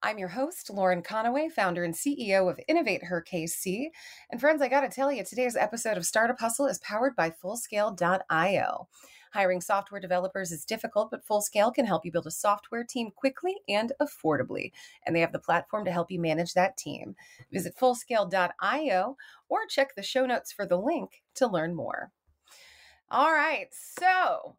I'm your host, Lauren Conaway, founder and CEO of InnovateHER KC. And friends, I got to tell you, today's episode of Startup Hustle is powered by Fullscale.io. Hiring software developers is difficult, but Fullscale can help you build a software team quickly and affordably. And they have the platform to help you manage that team. Visit Fullscale.io or check the show notes for the link to learn more. All right, so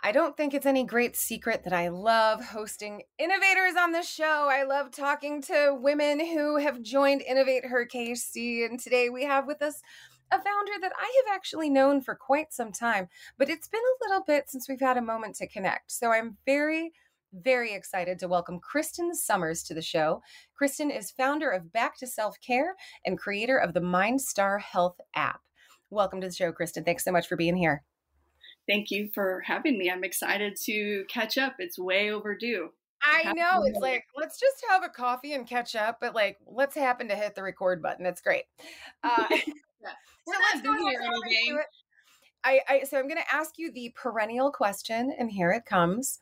I don't think it's any great secret that I love hosting innovators on the show. I love talking to women who have joined InnovateHER KC. And today we have with us a founder that I have actually known for quite some time, but it's been a little bit since we've had a moment to connect. So I'm very, very excited to welcome Kristin Summers to the show. Kristin is founder of Back to Self Care and creator of the MindStar Health app. Welcome to the show, Kristin. Thanks so much for being here. Thank you for having me. I'm excited to catch up. It's way overdue. I know. It's like, let's just have a coffee and catch up, but like, let's happen to hit the record button. That's great. Uh, yeah. so let's go anything. I, I, so I'm going to ask you the perennial question, and here it comes.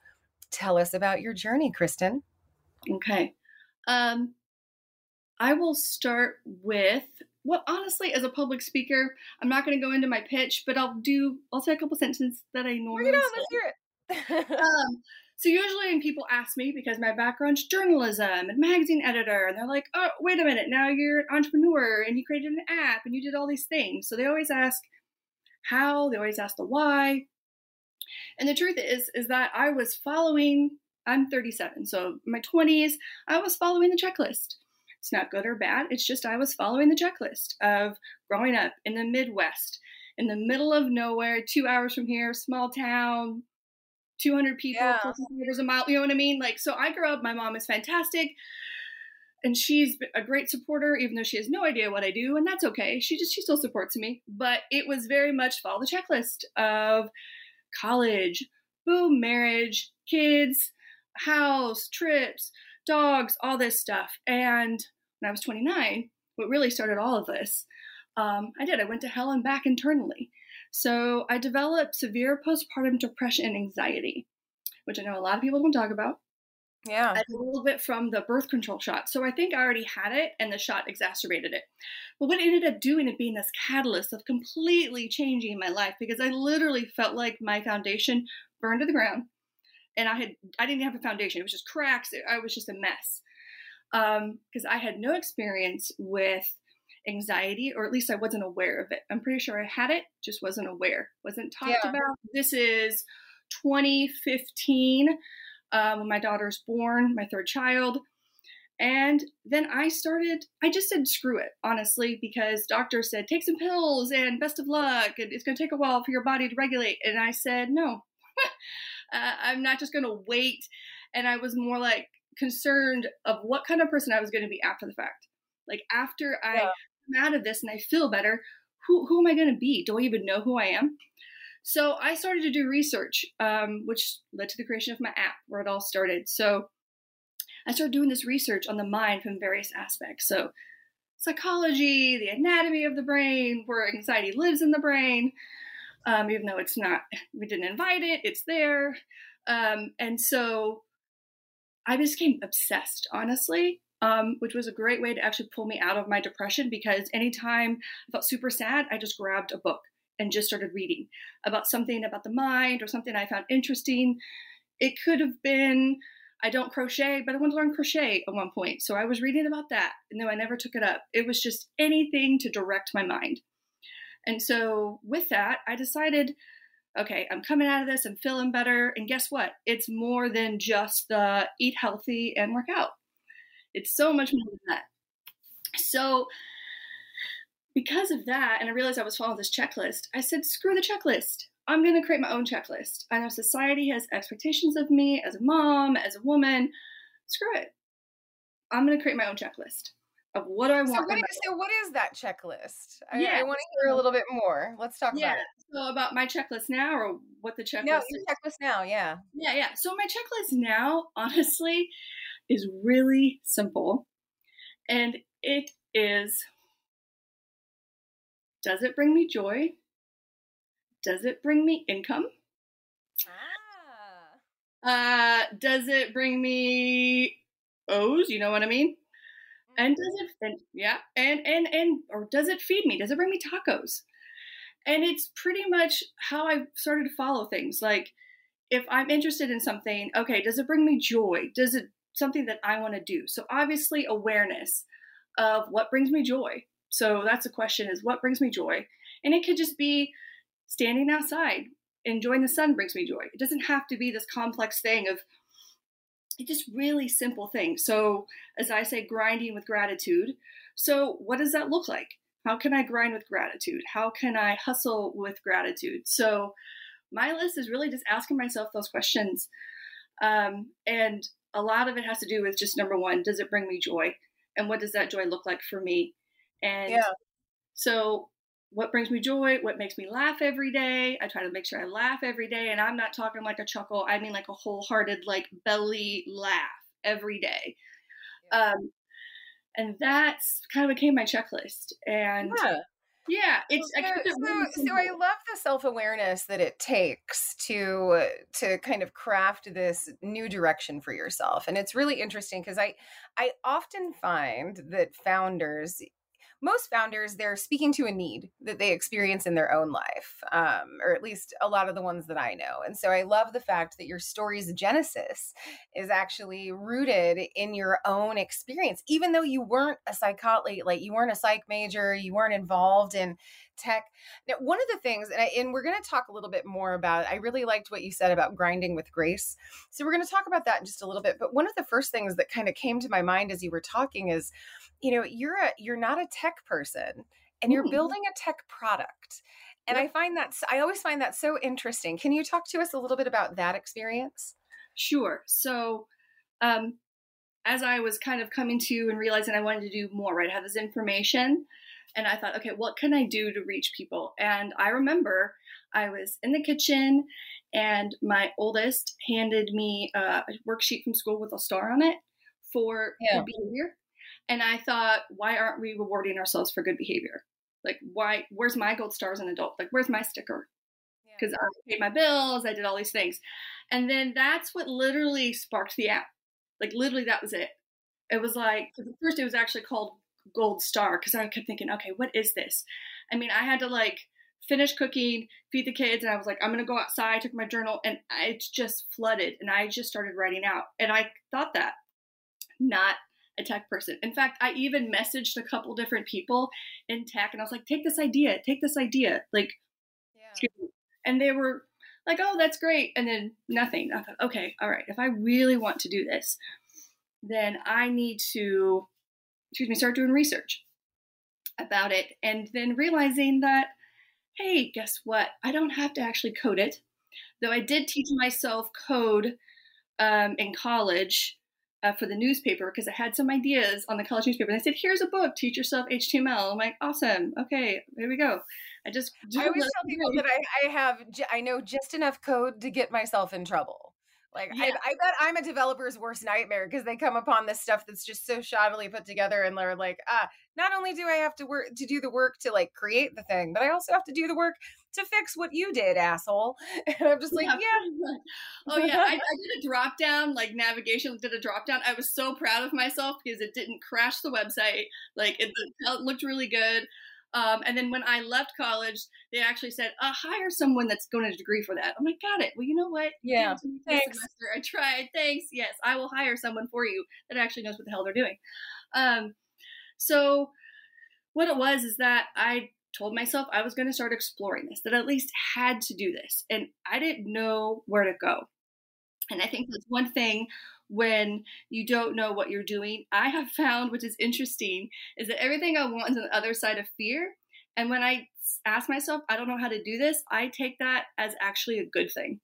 Tell us about your journey, Kristin. Okay. Um, I will start with well, honestly, as a public speaker, I'm not going to go into my pitch, but I'll do. I'll say a couple sentences that I normally. Bring it on, let's hear it. um, so usually, when people ask me because my background's journalism and magazine editor, and they're like, "Oh, wait a minute, now you're an entrepreneur and you created an app and you did all these things." So they always ask how. They always ask the why. And the truth is, is that I was following. I'm 37, so my 20s, I was following the checklist. It's not good or bad. It's just I was following the checklist of growing up in the Midwest, in the middle of nowhere, two hours from here, small town, 200 people, yeah. a mile. You know what I mean? Like, so I grew up, my mom is fantastic. And she's a great supporter, even though she has no idea what I do, and that's okay. She just she still supports me. But it was very much follow the checklist of college, boom, marriage, kids, house, trips, dogs, all this stuff. And when I was 29, what really started all of this, um, I did. I went to hell and back internally. So I developed severe postpartum depression and anxiety, which I know a lot of people don't talk about. Yeah. A little bit from the birth control shot. So I think I already had it and the shot exacerbated it. But what ended up doing it being this catalyst of completely changing my life because I literally felt like my foundation burned to the ground and I had I didn't have a foundation. It was just cracks. I was just a mess because um, I had no experience with anxiety, or at least I wasn't aware of it. I'm pretty sure I had it, just wasn't aware, wasn't talked yeah. about. This is 2015 um, when my daughter's born, my third child. And then I started, I just said, screw it, honestly, because doctors said, take some pills and best of luck. And it's going to take a while for your body to regulate. And I said, no, uh, I'm not just going to wait. And I was more like, concerned of what kind of person I was going to be after the fact. Like after I yeah. come out of this and I feel better, who who am I going to be? Do I even know who I am? So I started to do research, um, which led to the creation of my app, where it all started. So I started doing this research on the mind from various aspects. So psychology, the anatomy of the brain, where anxiety lives in the brain. Um, even though it's not, we didn't invite it, it's there. Um, and so I became obsessed, honestly, um, which was a great way to actually pull me out of my depression because anytime I felt super sad, I just grabbed a book and just started reading about something about the mind or something I found interesting. It could have been I don't crochet, but I want to learn crochet at one point. So I was reading about that, and though I never took it up, it was just anything to direct my mind. And so with that, I decided okay, I'm coming out of this, I'm feeling better. And guess what? It's more than just the eat healthy and work out. It's so much more than that. So, because of that, and I realized I was following this checklist, I said, screw the checklist. I'm going to create my own checklist. I know society has expectations of me as a mom, as a woman. Screw it. I'm going to create my own checklist of what I want. So what, is, so what is that checklist? I, yeah, I want to hear a little bit more. Let's talk yeah, about it. So about my checklist now, or what the checklist? No, your checklist now. Yeah. Yeah, yeah. So my checklist now, honestly, is really simple, and it is: Does it bring me joy? Does it bring me income? Ah. Uh, does it bring me O's? You know what I mean? And does it and yeah and and and or does it feed me? Does it bring me tacos? And it's pretty much how i started to follow things. Like if i'm interested in something okay does it bring me joy? Does it something that i want to do? So obviously awareness of what brings me joy. So that's the question is what brings me joy? And it could just be standing outside. Enjoying the sun brings me joy. It doesn't have to be this complex thing of just really simple things. So, as I say, grinding with gratitude. So, what does that look like? How can I grind with gratitude? How can I hustle with gratitude? So, my list is really just asking myself those questions. Um, and a lot of it has to do with just number one, does it bring me joy? And what does that joy look like for me? And yeah. so what brings me joy, what makes me laugh every day. I try to make sure I laugh every day. And I'm not talking like a chuckle, I mean like a wholehearted, like belly laugh every day. Yeah. Um, and that's kind of became my checklist. And yeah. Yeah, it's so, it really so, so, I love the self-awareness that it takes to to kind of craft this new direction for yourself. And it's really interesting because I I often find that founders most founders they're speaking to a need that they experience in their own life um, or at least a lot of the ones that i know. And so i love the fact that your story's genesis is actually rooted in your own experience. Even though you weren't a psychology like you weren't a psych major you weren't involved in tech. Now one of the things and, I, and we're going to talk a little bit more about i really liked what you said about grinding with grace. So we're going to talk about that in just a little bit but one of the first things that kind of came to my mind as you were talking is you know you're a you're not a tech person and you're mm. building a tech product and yep. i find that i always find that so interesting can you talk to us a little bit about that experience sure so um as i was kind of coming to and realizing i wanted to do more right i had this information and i thought okay what can i do to reach people and i remember i was in the kitchen and my oldest handed me a worksheet from school with a star on it for yeah. behavior and I thought, why aren't we rewarding ourselves for good behavior? Like, why? Where's my gold star as an adult? Like, where's my sticker? Because yeah. I paid my bills, I did all these things. And then that's what literally sparked the app. Like, literally, that was it. It was like, at first, it was actually called Gold Star because I kept thinking, okay, what is this? I mean, I had to like finish cooking, feed the kids, and I was like, I'm gonna go outside. I took my journal, and it just flooded, and I just started writing out. And I thought that, not a tech person. In fact, I even messaged a couple different people in tech and I was like, take this idea, take this idea. Like, yeah. and they were like, oh, that's great. And then nothing. I thought, okay, all right, if I really want to do this, then I need to, excuse me, start doing research about it. And then realizing that, hey, guess what? I don't have to actually code it. Though I did teach myself code um, in college uh, for the newspaper because I had some ideas on the college newspaper. And I said, "Here's a book. Teach yourself HTML." I'm like, "Awesome. Okay, here we go." I just I always tell people that I, I have I know just enough code to get myself in trouble. Like yeah. I, I, bet I'm a developer's worst nightmare because they come upon this stuff that's just so shoddily put together, and they're like, ah, not only do I have to work to do the work to like create the thing, but I also have to do the work to fix what you did, asshole. And I'm just like, yeah. yeah. Oh yeah, I, I, did a drop down, like navigation did a drop down. I was so proud of myself because it didn't crash the website. Like it, it looked really good. Um, and then when I left college, they actually said, uh, hire someone that's going to degree for that. I'm like, got it. Well, you know what? Yeah. Thanks. Semester. I tried. Thanks. Yes, I will hire someone for you that actually knows what the hell they're doing. Um, so what it was is that I told myself I was going to start exploring this, that at least had to do this. And I didn't know where to go. And I think that's one thing when you don't know what you're doing. I have found, which is interesting, is that everything I want is on the other side of fear. And when I ask myself, I don't know how to do this, I take that as actually a good thing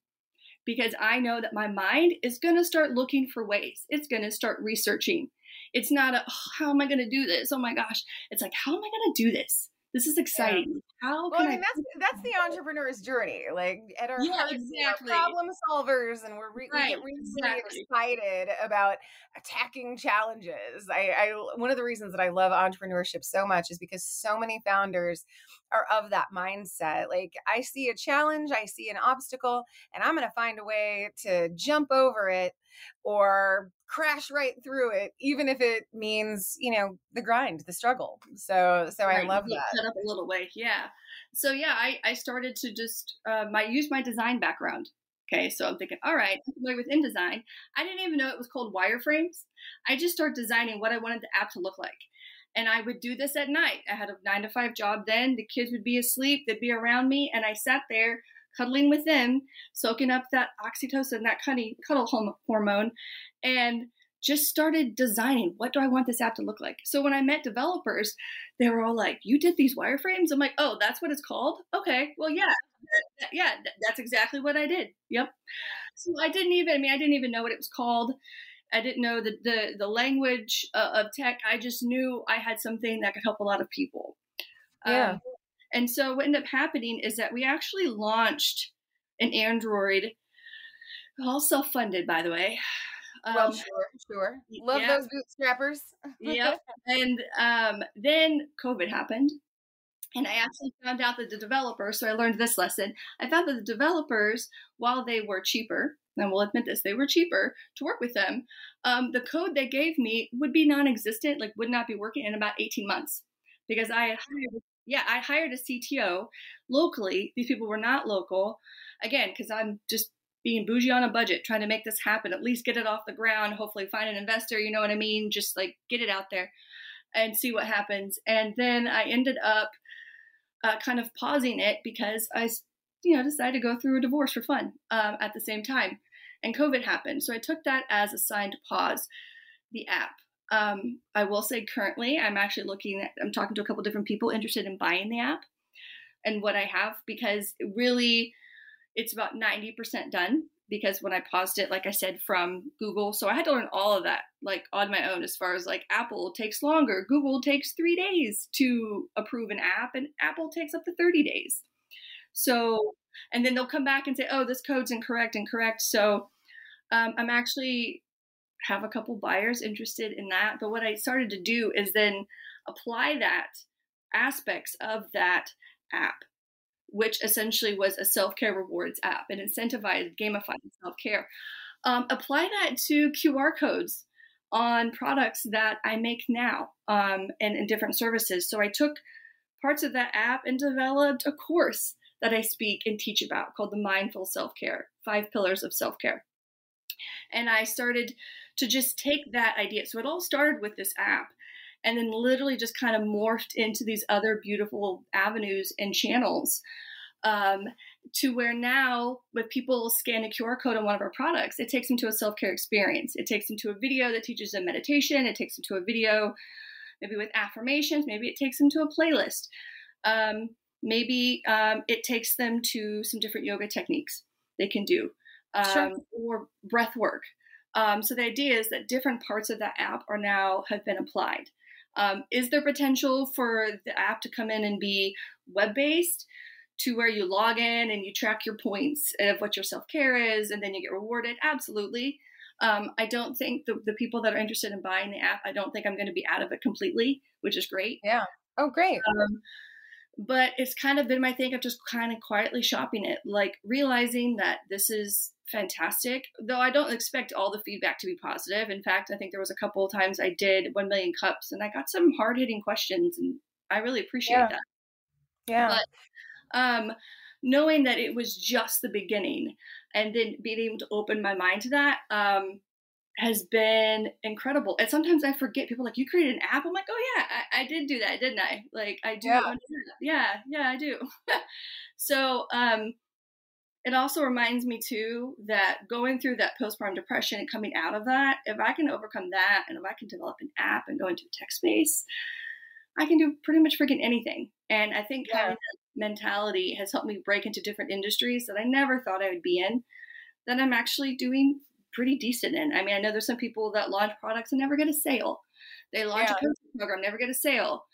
because I know that my mind is going to start looking for ways. It's going to start researching. It's not a, oh, how am I going to do this? Oh my gosh. It's like, how am I going to do this? This is exciting. Yeah. How well, I mean, that's that's the entrepreneur's journey. Like at our yeah, hearts, exactly. we're problem solvers, and we're re- right, we get really exactly. excited about attacking challenges. I, I one of the reasons that I love entrepreneurship so much is because so many founders are of that mindset. Like I see a challenge, I see an obstacle, and I'm going to find a way to jump over it or crash right through it, even if it means, you know, the grind, the struggle. So, so right. I love that. Set up a little way. Yeah. So yeah, I, I started to just, um, I used my design background. Okay. So I'm thinking, all right, I'm familiar with InDesign. I didn't even know it was called wireframes. I just started designing what I wanted the app to look like. And I would do this at night. I had a nine to five job then. The kids would be asleep, they'd be around me, and I sat there cuddling with them, soaking up that oxytocin, that cuddle hormone, and just started designing what do I want this app to look like. So when I met developers, they were all like, "You did these wireframes?" I'm like, "Oh, that's what it's called." Okay, well, yeah, yeah, that's exactly what I did. Yep. So I didn't even. I mean, I didn't even know what it was called. I didn't know the the, the language uh, of tech. I just knew I had something that could help a lot of people. Yeah. Um, and so what ended up happening is that we actually launched an Android, all self-funded, by the way. Um, well, sure, sure. Love yeah. those bootstrappers. yep. And um, then COVID happened. And I actually found out that the developers, so I learned this lesson. I found that the developers, while they were cheaper, and we'll admit this, they were cheaper to work with them, um, the code they gave me would be non existent, like would not be working in about 18 months because I had hired yeah, I hired a CTO locally. These people were not local. Again, because I'm just being bougie on a budget, trying to make this happen, at least get it off the ground, hopefully find an investor, you know what I mean? Just like get it out there and see what happens. And then I ended up uh, kind of pausing it because I, you know, decided to go through a divorce for fun um, at the same time. And COVID happened. So I took that as a sign to pause the app. Um, I will say currently, I'm actually looking at, I'm talking to a couple different people interested in buying the app and what I have because really it's about 90% done because when I paused it, like I said, from Google, so I had to learn all of that like on my own as far as like Apple takes longer, Google takes three days to approve an app, and Apple takes up to 30 days. So, and then they'll come back and say, oh, this code's incorrect, incorrect. So, um, I'm actually have a couple buyers interested in that. But what I started to do is then apply that aspects of that app, which essentially was a self care rewards app and incentivized, gamified self care. Um, apply that to QR codes on products that I make now um, and in different services. So I took parts of that app and developed a course that I speak and teach about called the Mindful Self Care Five Pillars of Self Care. And I started to just take that idea. So it all started with this app and then literally just kind of morphed into these other beautiful avenues and channels um, to where now with people scan a qr code on one of our products it takes them to a self-care experience. It takes them to a video that teaches them meditation. It takes them to a video maybe with affirmations. Maybe it takes them to a playlist. Um, maybe um, it takes them to some different yoga techniques they can do sure. Um, or breath work um, so the idea is that different parts of that app are now have been applied. Um, is there potential for the app to come in and be web based to where you log in and you track your points of what your self care is and then you get rewarded? Absolutely. Um, I don't think the, the people that are interested in buying the app, I don't think I'm going to be out of it completely, which is great. Yeah. Oh, great. Um, but it's kind of been my thing of just kind of quietly shopping it, like realizing that this is fantastic. Though I don't expect all the feedback to be positive. In fact, I think there was a couple of times I did 1 million cups and I got some hard hitting questions, and I really appreciate yeah. that. Yeah. But um, knowing that it was just the beginning and then being able to open my mind to that, um, has been incredible. And sometimes I forget people like you created an app. I'm like, oh yeah, I, I did do that, didn't I? Like I do. Yeah, yeah, yeah, I do. so um, it also reminds me too that going through that postpartum depression and coming out of that, if I can overcome that and if I can develop an app and go into the tech space, I can do pretty much freaking anything. And I think yeah. having that mentality has helped me break into different industries that I never thought I would be in, that I'm actually doing pretty decent in. I mean, I know there's some people that launch products and never get a sale. They launch yeah. a coaching program, never get a sale.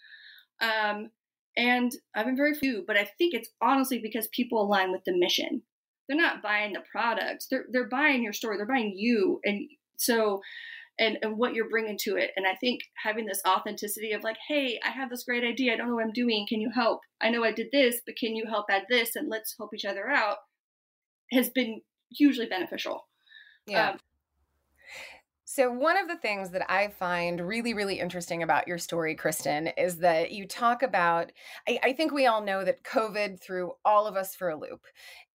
Um, and I've been very few, but I think it's honestly because people align with the mission. They're not buying the product; they're they're buying your story. They're buying you, and so and and what you're bringing to it. And I think having this authenticity of like, hey, I have this great idea. I don't know what I'm doing. Can you help? I know I did this, but can you help add this? And let's help each other out. Has been hugely beneficial. Yeah. Um, so, one of the things that I find really, really interesting about your story, Kristin, is that you talk about. I, I, think we all know that COVID threw all of us for a loop.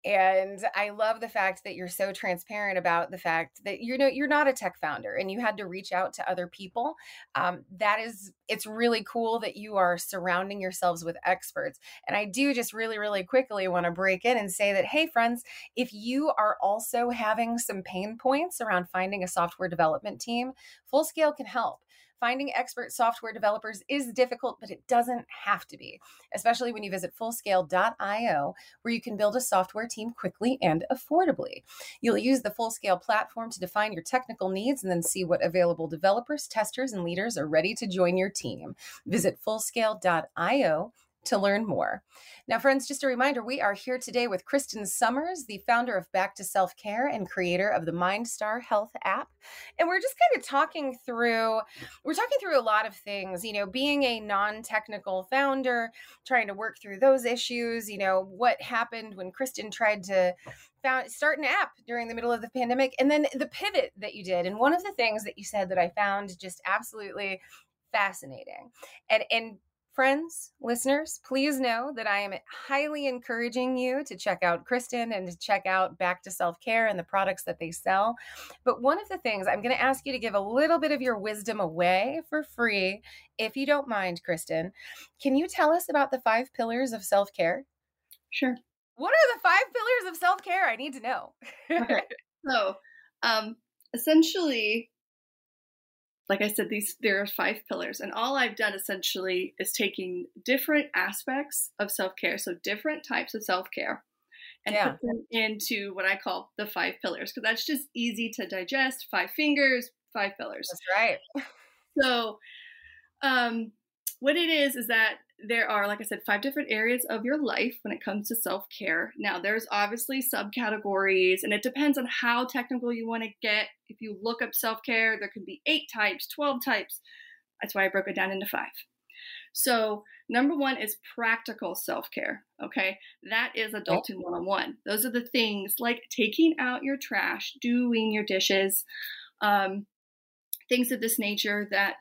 And I love the fact that you're so transparent about the fact that you know you're not a tech founder and you had to reach out to other people. Um, that is, it's really cool that you are surrounding yourselves with experts. And I do just really, really quickly want to break in and say that, hey, friends, if you are also having some pain points around finding a software development team, Fullscale can help finding expert software developers is difficult, but it doesn't have to be, especially when you visit fullscale.io, where you can build a software team quickly and affordably. You'll use the Fullscale platform to define your technical needs and then see what available developers, testers, and leaders are ready to join your team. Visit fullscale.io to learn more. Now, friends, just a reminder we are here today with Kristin Summers, the founder of Back to Self Care and creator of the MindStar Health app. And we're just kind of talking through, we're talking through a lot of things, you know, being a non technical founder, trying to work through those issues, you know, what happened when Kristin tried to found, start an app during the middle of the pandemic, and then the pivot that you did. And one of the things that you said that I found just absolutely fascinating and and Friends, listeners, please know that I am highly encouraging you to check out Kristin and to check out Back to Self Care and the products that they sell. But one of the things I'm going to ask you to give a little bit of your wisdom away for free, if you don't mind, Kristin. Can you tell us about the five pillars of self care? Sure. What are the five pillars of self care? I need to know. okay. So, um, essentially, like I said, these there are five pillars, and all I've done essentially is taking different aspects of self care, so different types of self care, and yeah. put them into what I call the five pillars because that's just easy to digest. Five fingers, five pillars. That's right. so, um, what it is is that there are, like I said, five different areas of your life when it comes to self care. Now, there's obviously subcategories, and it depends on how technical you want to get. If you look up self care, there could be eight types, 12 types. That's why I broke it down into five. So, number one is practical self care. Okay, that is adulting one on one. Those are the things like taking out your trash, doing your dishes, um, things of this nature that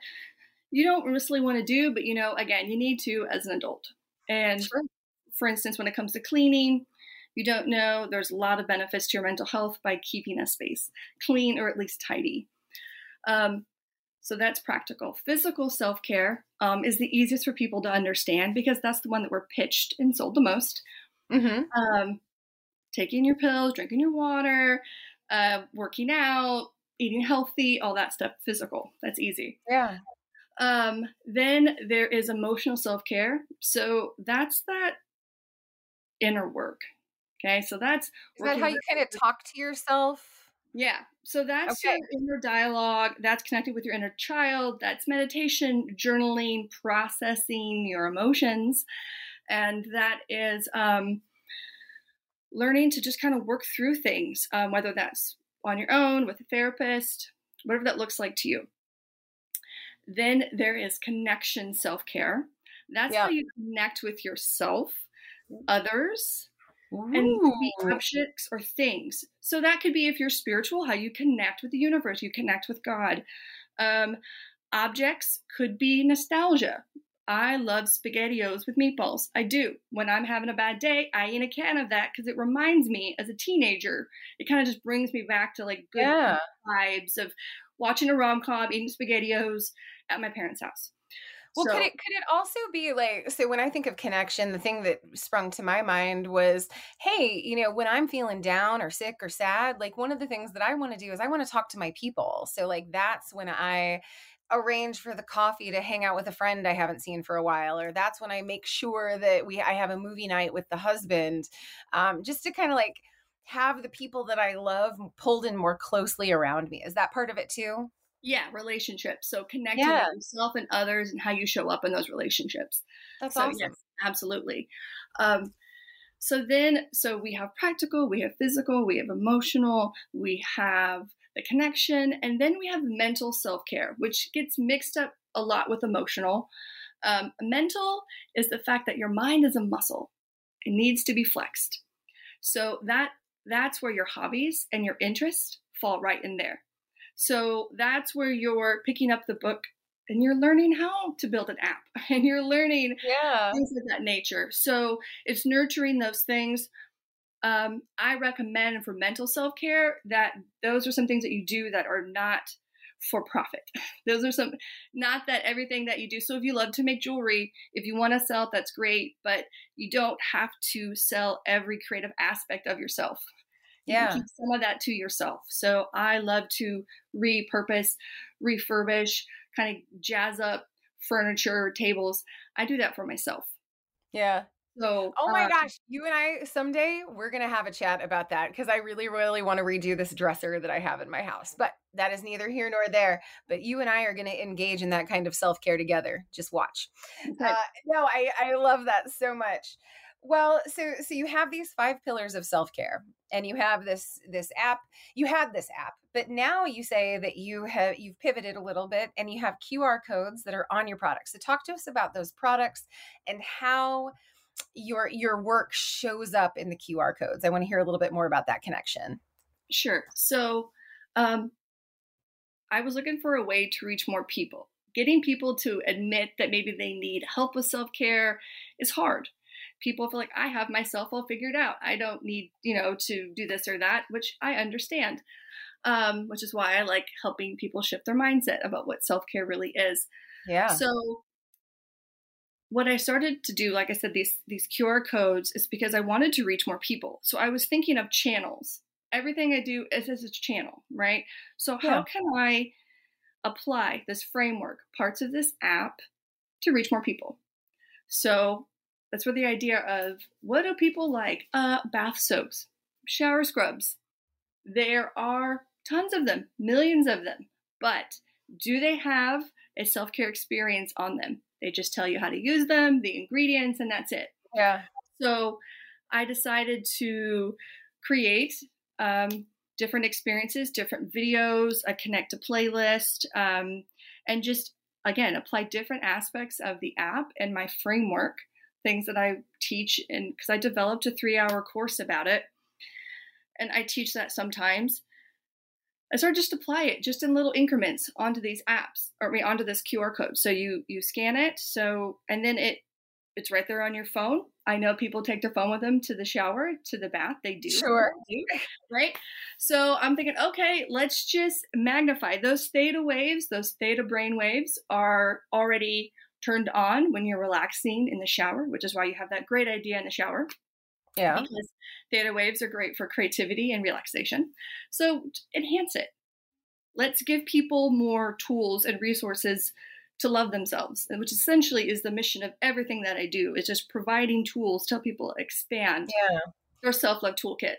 you don't necessarily want to do, but you know, again, you need to as an adult. And sure. for instance, when it comes to cleaning, you don't know there's a lot of benefits to your mental health by keeping a space clean or at least tidy. Um, so that's practical. Physical self care um, is the easiest for people to understand because that's the one that we're pitched and sold the most. Mm-hmm. Um, taking your pills, drinking your water, uh, working out, eating healthy, all that stuff. Physical. That's easy. Yeah. Um, then there is emotional self care. So that's that inner work. Okay, so that's is that how you kind of talk to yourself? Yeah. So that's okay. your inner dialogue. That's connected with your inner child. That's meditation, journaling, processing your emotions, and that is um, learning to just kind of work through things, um, whether that's on your own with a therapist, whatever that looks like to you. Then there is connection self care. That's yeah. how you connect with yourself, others, Ooh. and objects or things. So that could be if you're spiritual, how you connect with the universe, you connect with God. Um, objects could be nostalgia. I love spaghettios with meatballs. I do. When I'm having a bad day, I eat a can of that because it reminds me as a teenager. It kind of just brings me back to like good yeah. vibes of watching a rom com, eating spaghettios, at my parents' house. Well, so, could it could it also be like so when I think of connection, the thing that sprung to my mind was, hey, you know, when I'm feeling down or sick or sad, like one of the things that I want to do is I want to talk to my people. So like that's when I arrange for the coffee to hang out with a friend I haven't seen for a while, or that's when I make sure that we I have a movie night with the husband, um, just to kind of like have the people that I love pulled in more closely around me. Is that part of it too? Yeah, relationships. So connecting yeah. with yourself and others and how you show up in those relationships. That's so, awesome. Yes, absolutely. Um, so then, so we have practical, we have physical, we have emotional, we have the connection, and then we have mental self care, which gets mixed up a lot with emotional. Um, mental is the fact that your mind is a muscle; it needs to be flexed. So that that's where your hobbies and your interests fall right in there. So that's where you're picking up the book and you're learning how to build an app and you're learning yeah. things of that nature. So it's nurturing those things. Um, I recommend for mental self care that those are some things that you do that are not for profit. Those are some, not that everything that you do. So if you love to make jewelry, if you want to sell it, that's great, but you don't have to sell every creative aspect of yourself yeah. keep some of that to yourself. So i love to repurpose refurbish kind of jazz up furniture tables. I do that for myself. Yeah. So oh my uh, gosh you and i someday we're gonna have a chat about that because i really really want to redo this dresser that i have in my house. But that is neither here nor there. But you and i are going to engage in that kind of self-care together. Just watch. Okay. uh, no I, I love that so much well, so so you have these five pillars of self-care and you have this this app. You had this app, but now you say that you have you've pivoted a little bit and you have QR codes that are on your products. So talk to us about those products and how your your work shows up in the QR codes. I want to hear a little bit more about that connection. Sure. So, um I was looking for a way to reach more people. Getting people to admit that maybe they need help with self-care is hard people feel like I have myself all figured out. I don't need, you know, to do this or that, which I understand. Um, which is why I like helping people shift their mindset about what self care really is. Yeah. So what I started to do, like I said, these these QR codes is because I wanted to reach more people. So I was thinking of channels. Everything I do is as a channel, right? So how yeah. can I apply this framework, parts of this app, to reach more people? So that's where the idea of what do people like? Uh, bath soaps, shower scrubs. There are tons of them, millions of them. But do they have a self care experience on them? They just tell you how to use them, the ingredients, and that's it. Yeah. So I decided to create um, different experiences, different videos, a connect to playlist, um, and just again apply different aspects of the app and my framework things that I teach and because I developed a three hour course about it and I teach that sometimes. I started just apply it just in little increments onto these apps or I mean, onto this QR code. So you you scan it, so and then it it's right there on your phone. I know people take their phone with them to the shower, to the bath. They do. Sure. right? So I'm thinking, okay, let's just magnify those theta waves, those theta brain waves are already turned on when you're relaxing in the shower, which is why you have that great idea in the shower. Yeah. Because theta waves are great for creativity and relaxation. So enhance it. Let's give people more tools and resources to love themselves, which essentially is the mission of everything that I do, is just providing tools to help people expand yeah. their self-love toolkit.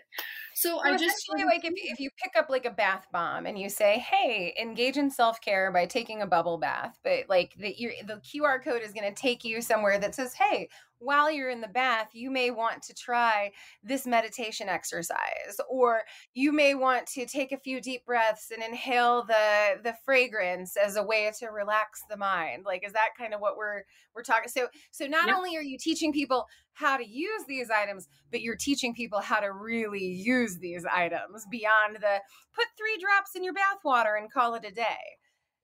So, I just like if if you pick up like a bath bomb and you say, "Hey, engage in self care by taking a bubble bath," but like the the QR code is going to take you somewhere that says, "Hey, while you're in the bath, you may want to try this meditation exercise, or you may want to take a few deep breaths and inhale the the fragrance as a way to relax the mind." Like, is that kind of what we're we're talking? So, so not yep. only are you teaching people how to use these items, but you're teaching people how to really use these items beyond the put three drops in your bath water and call it a day.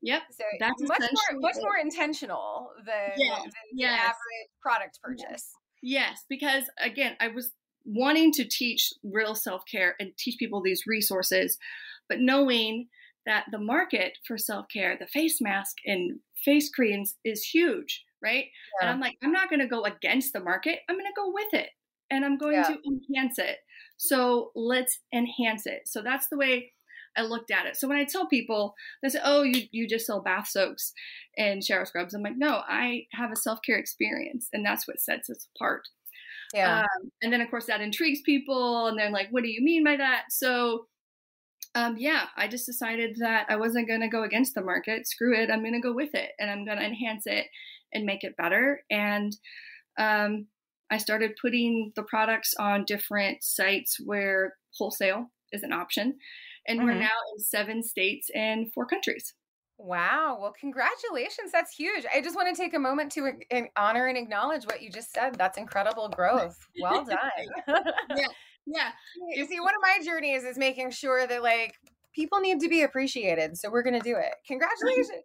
Yep. So that's much more much more intentional than, yes, than yes. the average product purchase. Yes, because again, I was wanting to teach real self care and teach people these resources, but knowing that the market for self care, the face mask and face creams is huge, right? Yeah. And I'm like, I'm not going to go against the market. I'm going to go with it and I'm going yeah. to enhance it. So let's enhance it. So that's the way I looked at it. So when I tell people, they say, "Oh, you you just sell bath soaks and shower scrubs," I'm like, "No, I have a self care experience, and that's what sets us apart." Yeah. Um, and then of course that intrigues people, and they're like, "What do you mean by that?" So um, yeah, I just decided that I wasn't going to go against the market. Screw it. I'm going to go with it and I'm going to enhance it and make it better. And um, I started putting the products on different sites where wholesale is an option. And mm-hmm. we're now in seven states and four countries. Wow. Well, congratulations. That's huge. I just want to take a moment to honor and acknowledge what you just said. That's incredible growth. Well done. yeah yeah. You see, one of my journeys is making sure that like people need to be appreciated. So we're going to do it. Congratulations.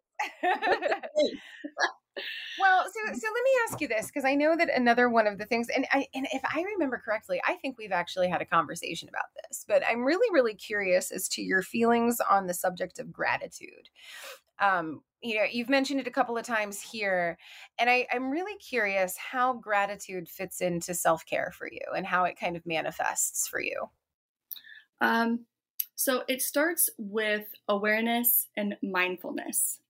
Well, so so let me ask you this because I know that another one of the things, and I and if I remember correctly, I think we've actually had a conversation about this. But I'm really really curious as to your feelings on the subject of gratitude. Um, you know, you've mentioned it a couple of times here, and I, I'm really curious how gratitude fits into self care for you and how it kind of manifests for you. Um, so it starts with awareness and mindfulness.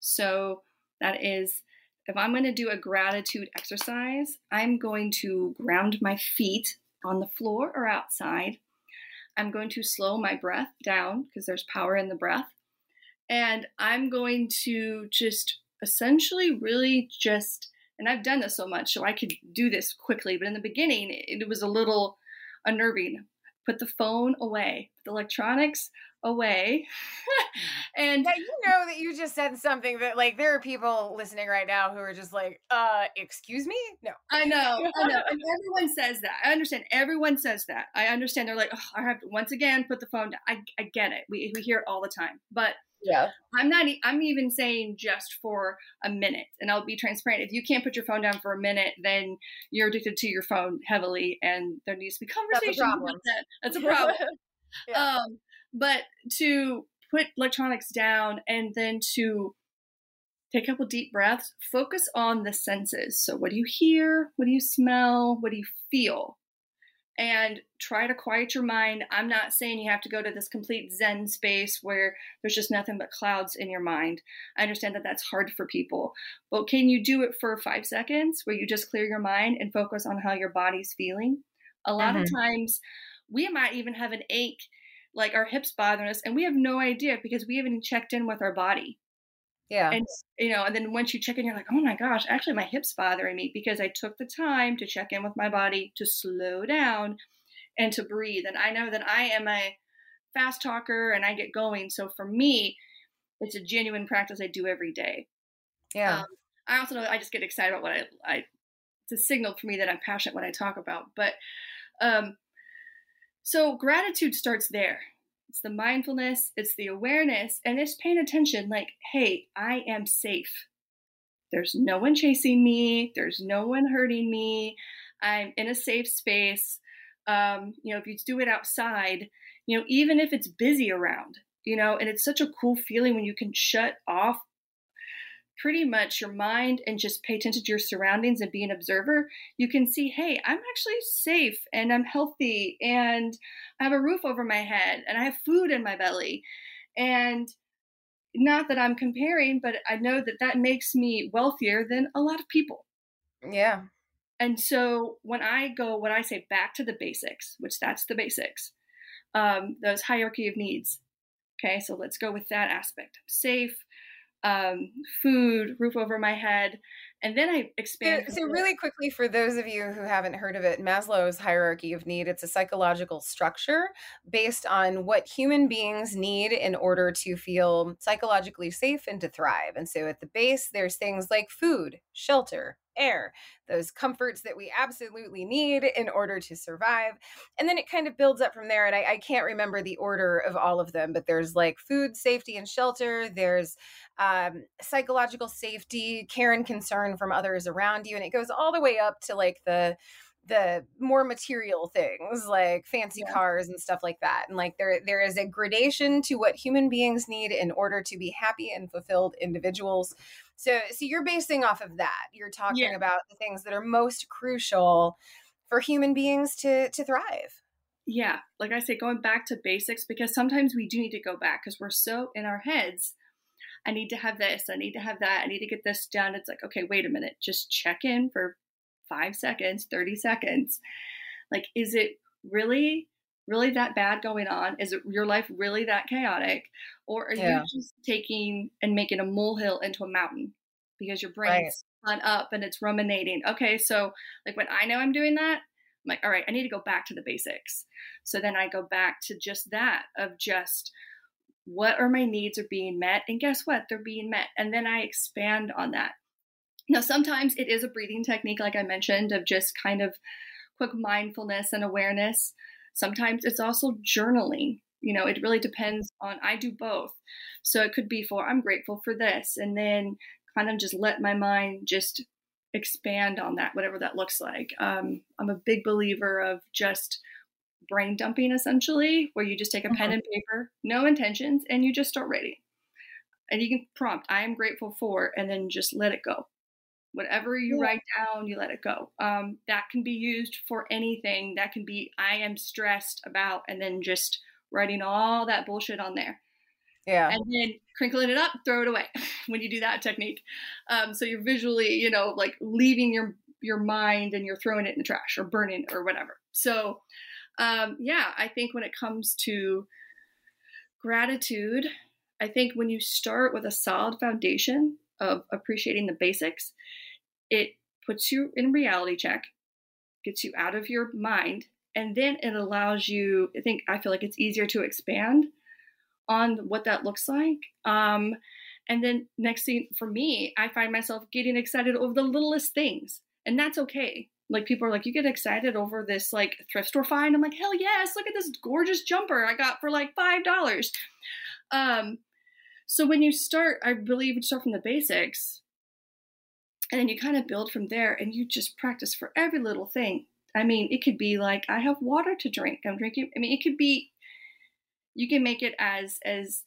So that is, if I'm going to do a gratitude exercise, I'm going to ground my feet on the floor or outside. I'm going to slow my breath down because there's power in the breath. And I'm going to just essentially really just, and I've done this so much, so I could do this quickly, but in the beginning, it was a little unnerving. Put the phone away, put the electronics away. and yeah, you know that you just said something that like there are people listening right now who are just like, uh, excuse me? No. I know, I know. And everyone says that. I understand. Everyone says that. I understand. They're like, oh, I have to once again put the phone down. I, I get it. We, we hear it all the time. But yeah i'm not i'm even saying just for a minute and i'll be transparent if you can't put your phone down for a minute then you're addicted to your phone heavily and there needs to be conversation that's a problem, that. that's a problem. yeah. um, but to put electronics down and then to take a couple deep breaths focus on the senses so what do you hear what do you smell what do you feel and try to quiet your mind. I'm not saying you have to go to this complete Zen space where there's just nothing but clouds in your mind. I understand that that's hard for people, but can you do it for five seconds where you just clear your mind and focus on how your body's feeling? A lot mm-hmm. of times, we might even have an ache, like our hips bothering us, and we have no idea because we haven't checked in with our body. Yeah. And you know, and then once you check in, you're like, oh my gosh, actually my hip's bothering me because I took the time to check in with my body to slow down and to breathe. And I know that I am a fast talker and I get going. So for me, it's a genuine practice I do every day. Yeah. Um, I also know I just get excited about what I, I it's a signal for me that I'm passionate what I talk about. But um so gratitude starts there it's the mindfulness, it's the awareness, and it's paying attention like, hey, I am safe. There's no one chasing me, there's no one hurting me. I'm in a safe space. Um, you know, if you do it outside, you know, even if it's busy around, you know, and it's such a cool feeling when you can shut off pretty much your mind and just pay attention to your surroundings and be an observer, you can see, hey, I'm actually safe and I'm healthy and I have a roof over my head and I have food in my belly. And not that I'm comparing, but I know that that makes me wealthier than a lot of people. Yeah. And so when I go, when I say back to the basics, which that's the basics, um, those hierarchy of needs. Okay, so let's go with that aspect. I'm safe, um, food, roof over my head. And then I expand. So, so, really quickly, for those of you who haven't heard of it, Maslow's hierarchy of need, it's a psychological structure based on what human beings need in order to feel psychologically safe and to thrive. And so at the base, there's things like food, shelter, air, those comforts that we absolutely need in order to survive. And then it kind of builds up from there. And I, I can't remember the order of all of them, but there's like food, safety, and shelter. There's um, psychological safety, care and concern from others around you. And it goes all the way up to like the the more material things like fancy Yeah. cars and stuff like that and like there there is a gradation to what human beings need in order to be happy and fulfilled individuals so so you're basing off of that you're talking Yeah. about the things that are most crucial for human beings to to thrive yeah, like I say, going back to basics because sometimes we do need to go back because we're so in our heads. I need to have this. I need to have that. I need to get this done. It's like, okay, wait a minute. Just check in for five seconds, 30 seconds. Like, is it really, really that bad going on? Is it your life really that chaotic? Or are Yeah. you just taking and making a molehill into a mountain because your Right. brain's spun up and it's ruminating? Okay, so like when I know I'm doing that, I'm like, all right, I need to go back to the basics. So then I go back to just that of just what are my needs are being met and guess what they're being met and then i expand on that now sometimes it is a breathing technique like i mentioned of just kind of quick mindfulness and awareness sometimes it's also journaling you know it really depends on i do both so it could be for i'm grateful for this and then kind of just let my mind just expand on that whatever that looks like um, i'm a big believer of just brain dumping essentially, where you just take a pen Mhm. and paper, no intentions, and you just start writing. And you can prompt, I am grateful for, and then just let it go. Whatever you Yeah. write down, you let it go. Um, that can be used for anything. That can be, I am stressed about, and then just writing all that bullshit on there. yeah And then crinkling it up, throw it away when you do that technique. Um, so you're visually, you know, like leaving your your mind and you're throwing it in the trash or burning or whatever. So um, yeah, I think when it comes to gratitude, I think when you start with a solid foundation of appreciating the basics, it puts you in reality check, gets you out of your mind, and then it allows you. I think I feel like it's easier to expand on what that looks like. Um, and then next thing for me, I find myself getting excited over the littlest things, and that's okay. Like people are like, you get excited over this like thrift store find. I'm like, hell yes! Look at this gorgeous jumper I got for like five dollars. Um, so when you start, I believe you start from the basics, and then you kind of build from there, and you just practice for every little thing. I mean, it could be like I have water to drink. I'm drinking. I mean, it could be. You can make it as as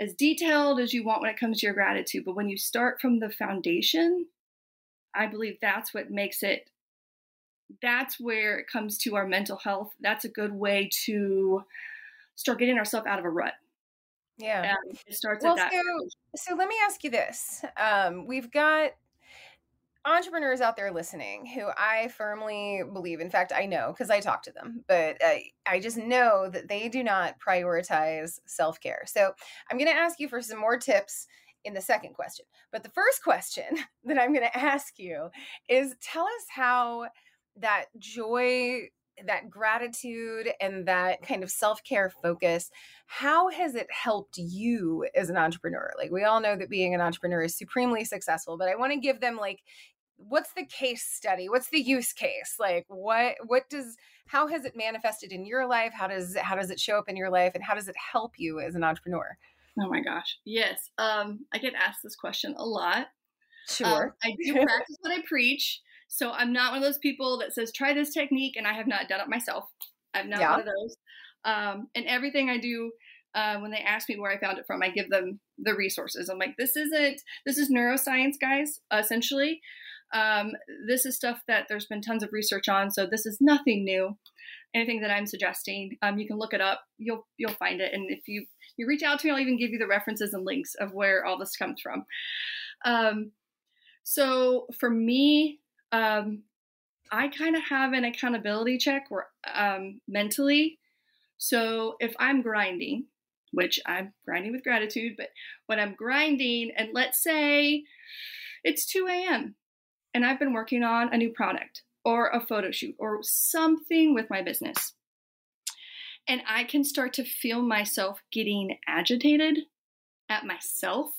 as detailed as you want when it comes to your gratitude, but when you start from the foundation, I believe that's what makes it that's where it comes to our mental health. That's a good way to start getting ourselves out of a rut. yeah Um, it starts Well, at that. so so let me ask you this: um, We've got entrepreneurs out there listening who I firmly believe, in fact, I know because I talk to them, but I, I just know that they do not prioritize self care. So I'm going to ask you for some more tips in the second question. But the first question that I'm going to ask you is tell us how that joy that gratitude and that kind of self-care focus how has it helped you as an entrepreneur like we all know that being an entrepreneur is supremely successful but i want to give them like what's the case study what's the use case like what what does how has it manifested in your life how does how does it show up in your life and how does it help you as an entrepreneur Oh my gosh. Yes. Um, I get asked this question a lot. Um, sure I do practice what I preach. So I'm not one of those people that says, try this technique, and I have not done it myself. I'm not Yeah. one of those. Um, and everything I do, uh, when they ask me where I found it from, I give them the resources. I'm like, this isn't, this is neuroscience, guys, essentially. Um, this is stuff that there's been tons of research on. So this is nothing new. Anything that I'm suggesting, um, you can look it up. You'll you'll find it. And if you you reach out to me, I'll even give you the references and links of where all this comes from. Um, so for me, um, I kind of have an accountability check where um, mentally. So if I'm grinding, which I'm grinding with gratitude, but when I'm grinding, and let's say it's 2 a.m. and I've been working on a new product or a photo shoot or something with my business, and I can start to feel myself getting agitated at myself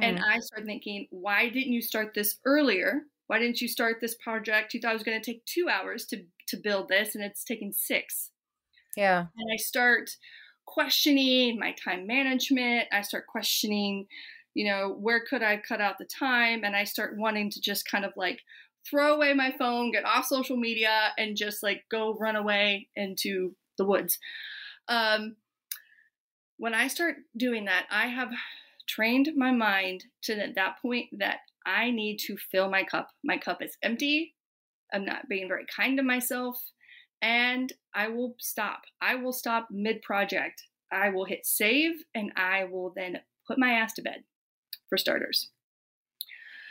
and Mhm. I start thinking, why didn't you start this earlier? Why didn't you start this project? You thought it was going to take two hours to, to build this, and it's taking six. yeah And I start questioning my time management. I start questioning, you know, where could I cut out the time? And I start wanting to just kind of like throw away my phone, get off social media, and just like go run away into the woods. Um, when I start doing that, I have trained my mind to that point that I need to fill my cup. My cup is empty. I'm not being very kind to myself. And I will stop. I will stop mid project. I will hit save and I will then put my ass to bed for starters.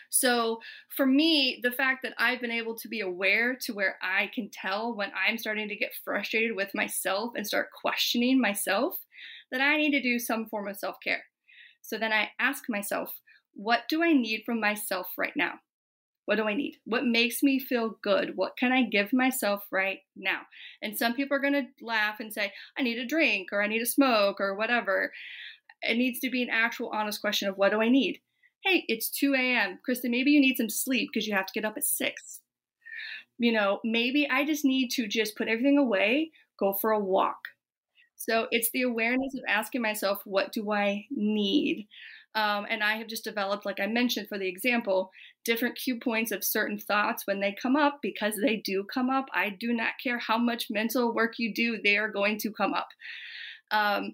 So for me, the fact that I've been able to be aware to where I can tell when I'm starting to get frustrated with myself and start questioning myself, that I need to do some form of self care. So then I ask myself, what do I need from myself right now? What do I need? What makes me feel good? What can I give myself right now? And some people are going to laugh and say, I need a drink or I need a smoke or whatever. It needs to be an actual honest question of what do I need? Hey, it's 2 a.m. Kristin, maybe you need some sleep because you have to get up at 6. You know, maybe I just need to just put everything away, go for a walk. So it's the awareness of asking myself, what do I need? Um, and I have just developed, like I mentioned for the example, different cue points of certain thoughts when they come up because they do come up. I do not care how much mental work you do, they are going to come up. Um,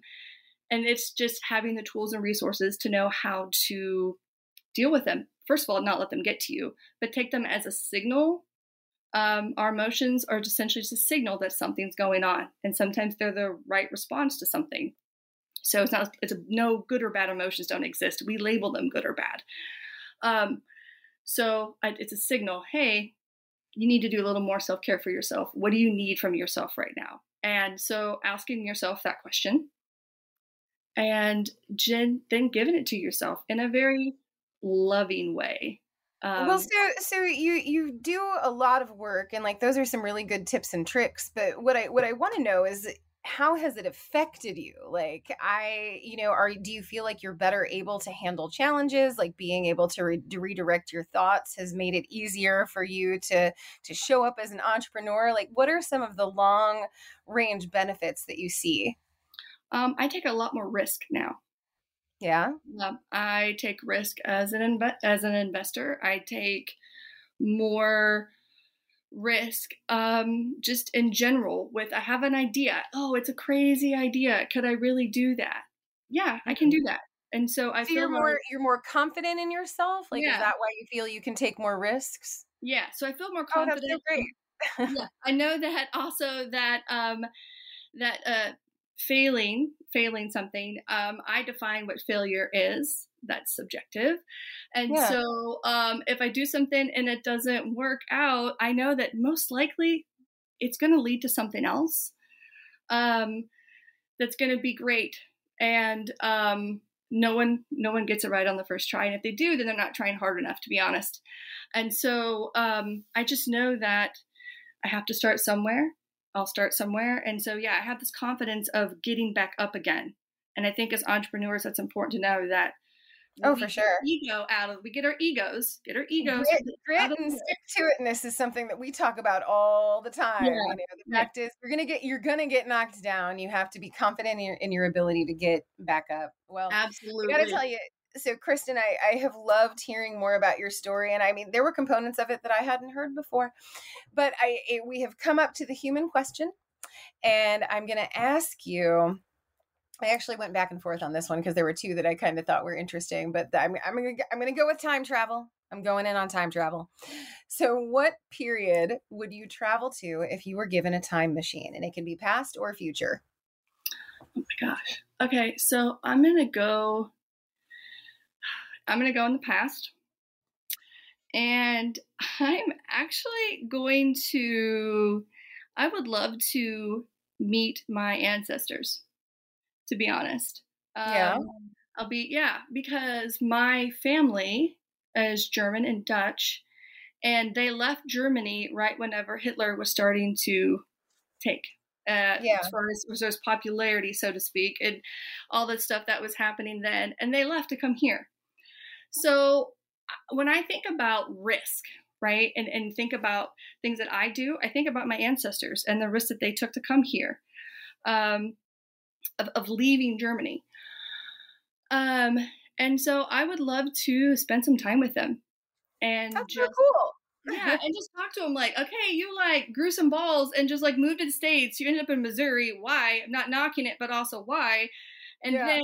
and it's just having the tools and resources to know how to deal with them. First of all, not let them get to you, but take them as a signal. Um, our emotions are essentially just a signal that something's going on, and sometimes they're the right response to something. So it's not it's a, no good or bad emotions don't exist. We label them good or bad. Um, so I, it's a signal. Hey, you need to do a little more self care for yourself. What do you need from yourself right now? And so asking yourself that question, and then giving it to yourself in a very loving way. Um, well, so so you you do a lot of work, and like those are some really good tips and tricks. But what I what I want to know is how has it affected you? Like i you know are do you feel like you're better able to handle challenges? Like being able to, re- to redirect your thoughts has made it easier for you to to show up as an entrepreneur? Like what are some of the long range benefits that you see? Um, i take a lot more risk now. Yeah? Um, i take risk as an inve- as an investor. I take more risk um, just in general with i have an idea. Oh it's a crazy idea. Could i really do that? Yeah i can do mm-hmm. that. And so i so feel you're more you're more confident in yourself? Like yeah. is that why you feel you can take more risks? Yeah so i feel more confident oh, that's so great. Yeah i know that also that um that uh failing failing something um i define what failure is that's subjective. And yeah. so um, if I do something and it doesn't work out, I know that most likely it's going to lead to something else um, that's going to be great. And um, no one no one gets it right on the first try. And if they do, then they're not trying hard enough, to be honest. And so um, I just know that I have to start somewhere. I'll start somewhere. And so, yeah, I have this confidence of getting back up again. And I think as entrepreneurs, that's important to know that Oh, for sure. Ego out of we get our egos, get our egos. Grit, grit and stick to itness is something that we talk about all the time. Yeah. You know, the fact yeah. is, you're gonna get you're gonna get knocked down. You have to be confident in your in your ability to get back up. Well, absolutely. I gotta tell you. So, Kristin, I, I have loved hearing more about your story, and I mean, there were components of it that I hadn't heard before, but I it, we have come up to the human question, and I'm going to ask you I actually went back and forth on this one because there were two that I kind of thought were interesting, but I'm I'm gonna I'm gonna go with time travel. I'm going in on time travel. So, what period would you travel to if you were given a time machine, and it can be past or future? Oh my gosh. Okay, so I'm gonna go. I'm gonna go in the past, and I'm actually going to. I would love to meet my ancestors to be honest. Um, yeah. I'll be, yeah, because my family is German and Dutch, and they left Germany right whenever Hitler was starting to take. Uh, yeah. as far as, as far as popularity, so to speak, and all the stuff that was happening then, and they left to come here. So when I think about risk, right, and, and think about things that I do, I think about my ancestors and the risk that they took to come here. Um, of, of leaving Germany. Um, and so I would love to spend some time with them. And That's just, so cool. yeah, and just talk to them like, okay, you like grew some balls and just like moved to the states. You ended up in Missouri. Why? I'm not knocking it, but also why? And yeah. then,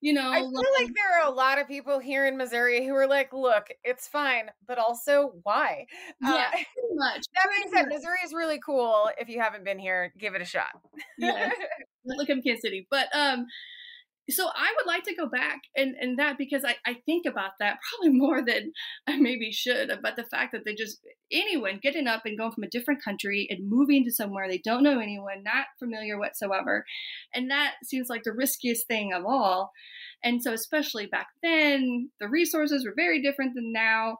you know, I feel like, like there are a lot of people here in Missouri who are like, look, it's fine, but also why? Yeah, uh, pretty much. That being said, Missouri is really cool. If you haven't been here, give it a shot. yeah. Look at Kansas City. But um so I would like to go back and, and that because I, I think about that probably more than I maybe should about the fact that they just anyone getting up and going from a different country and moving to somewhere they don't know anyone, not familiar whatsoever. And that seems like the riskiest thing of all. And so especially back then, the resources were very different than now.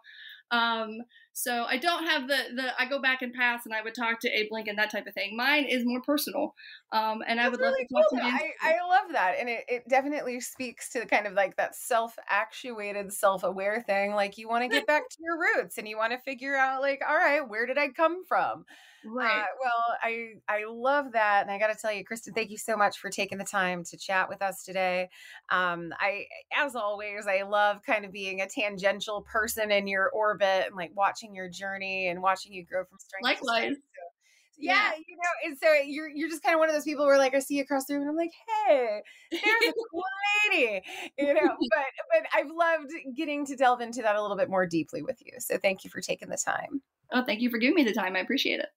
Um, so I don't have the the I go back and pass and I would talk to Abe Lincoln that type of thing. Mine is more personal, um, and That's I would really love to talk cool. to him. I, I love that, and it, it definitely speaks to kind of like that self actuated, self aware thing. Like you want to get back to your roots and you want to figure out like, all right, where did I come from? Right. Uh, well, I I love that, and I got to tell you, Kristin, thank you so much for taking the time to chat with us today. Um, I, as always, I love kind of being a tangential person in your orbit and like watching your journey and watching you grow from strength. Likewise. So, yeah, yeah, you know, and so you're you're just kind of one of those people where like I see you across the room and I'm like, hey, there's a cool lady, you know. But but I've loved getting to delve into that a little bit more deeply with you. So thank you for taking the time. Oh, thank you for giving me the time. I appreciate it.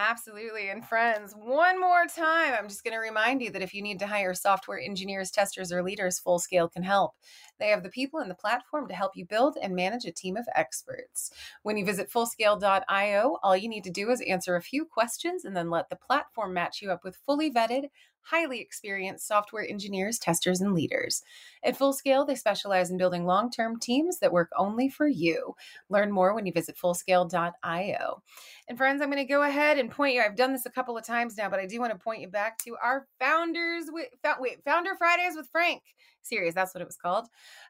Absolutely. And friends, one more time, I'm just going to remind you that if you need to hire software engineers, testers, or leaders, Fullscale can help. They have the people and the platform to help you build and manage a team of experts. When you visit fullscale.io, all you need to do is answer a few questions and then let the platform match you up with fully vetted, highly experienced software engineers, testers, and leaders. At Fullscale, they specialize in building long term teams that work only for you. Learn more when you visit fullscale.io. And friends, I'm going to go ahead and point you. I've done this a couple of times now, but I do want to point you back to our founders with wait, Founder Fridays with Frank series. That's what it was called.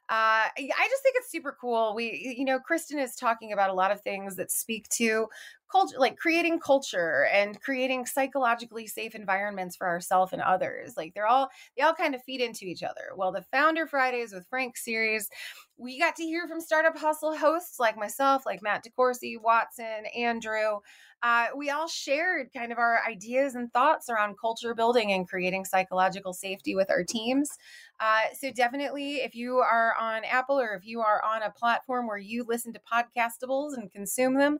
Uh, I just think it's super cool. We, you know, Kristin is talking about a lot of things that speak to culture like creating culture and creating psychologically safe environments for ourselves and others like they're all they all kind of feed into each other well the founder fridays with frank series we got to hear from startup hustle hosts like myself like Matt DeCoursey watson andrew uh, we all shared kind of our ideas and thoughts around culture building and creating psychological safety with our teams. Uh, so definitely, if you are on Apple or if you are on a platform where you listen to podcastables and consume them,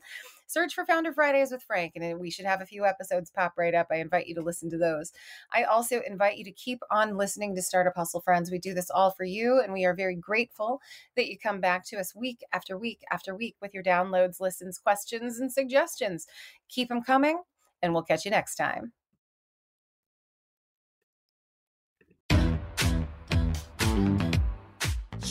search for Founder Fridays with Frank, and we should have a few episodes pop right up. I invite you to listen to those. I also invite you to keep on listening to Startup Hustle Friends. We do this all for you, and we are very grateful that you come back to us week after week after week with your downloads, listens, questions, and suggestions. Keep them coming, and we'll catch you next time.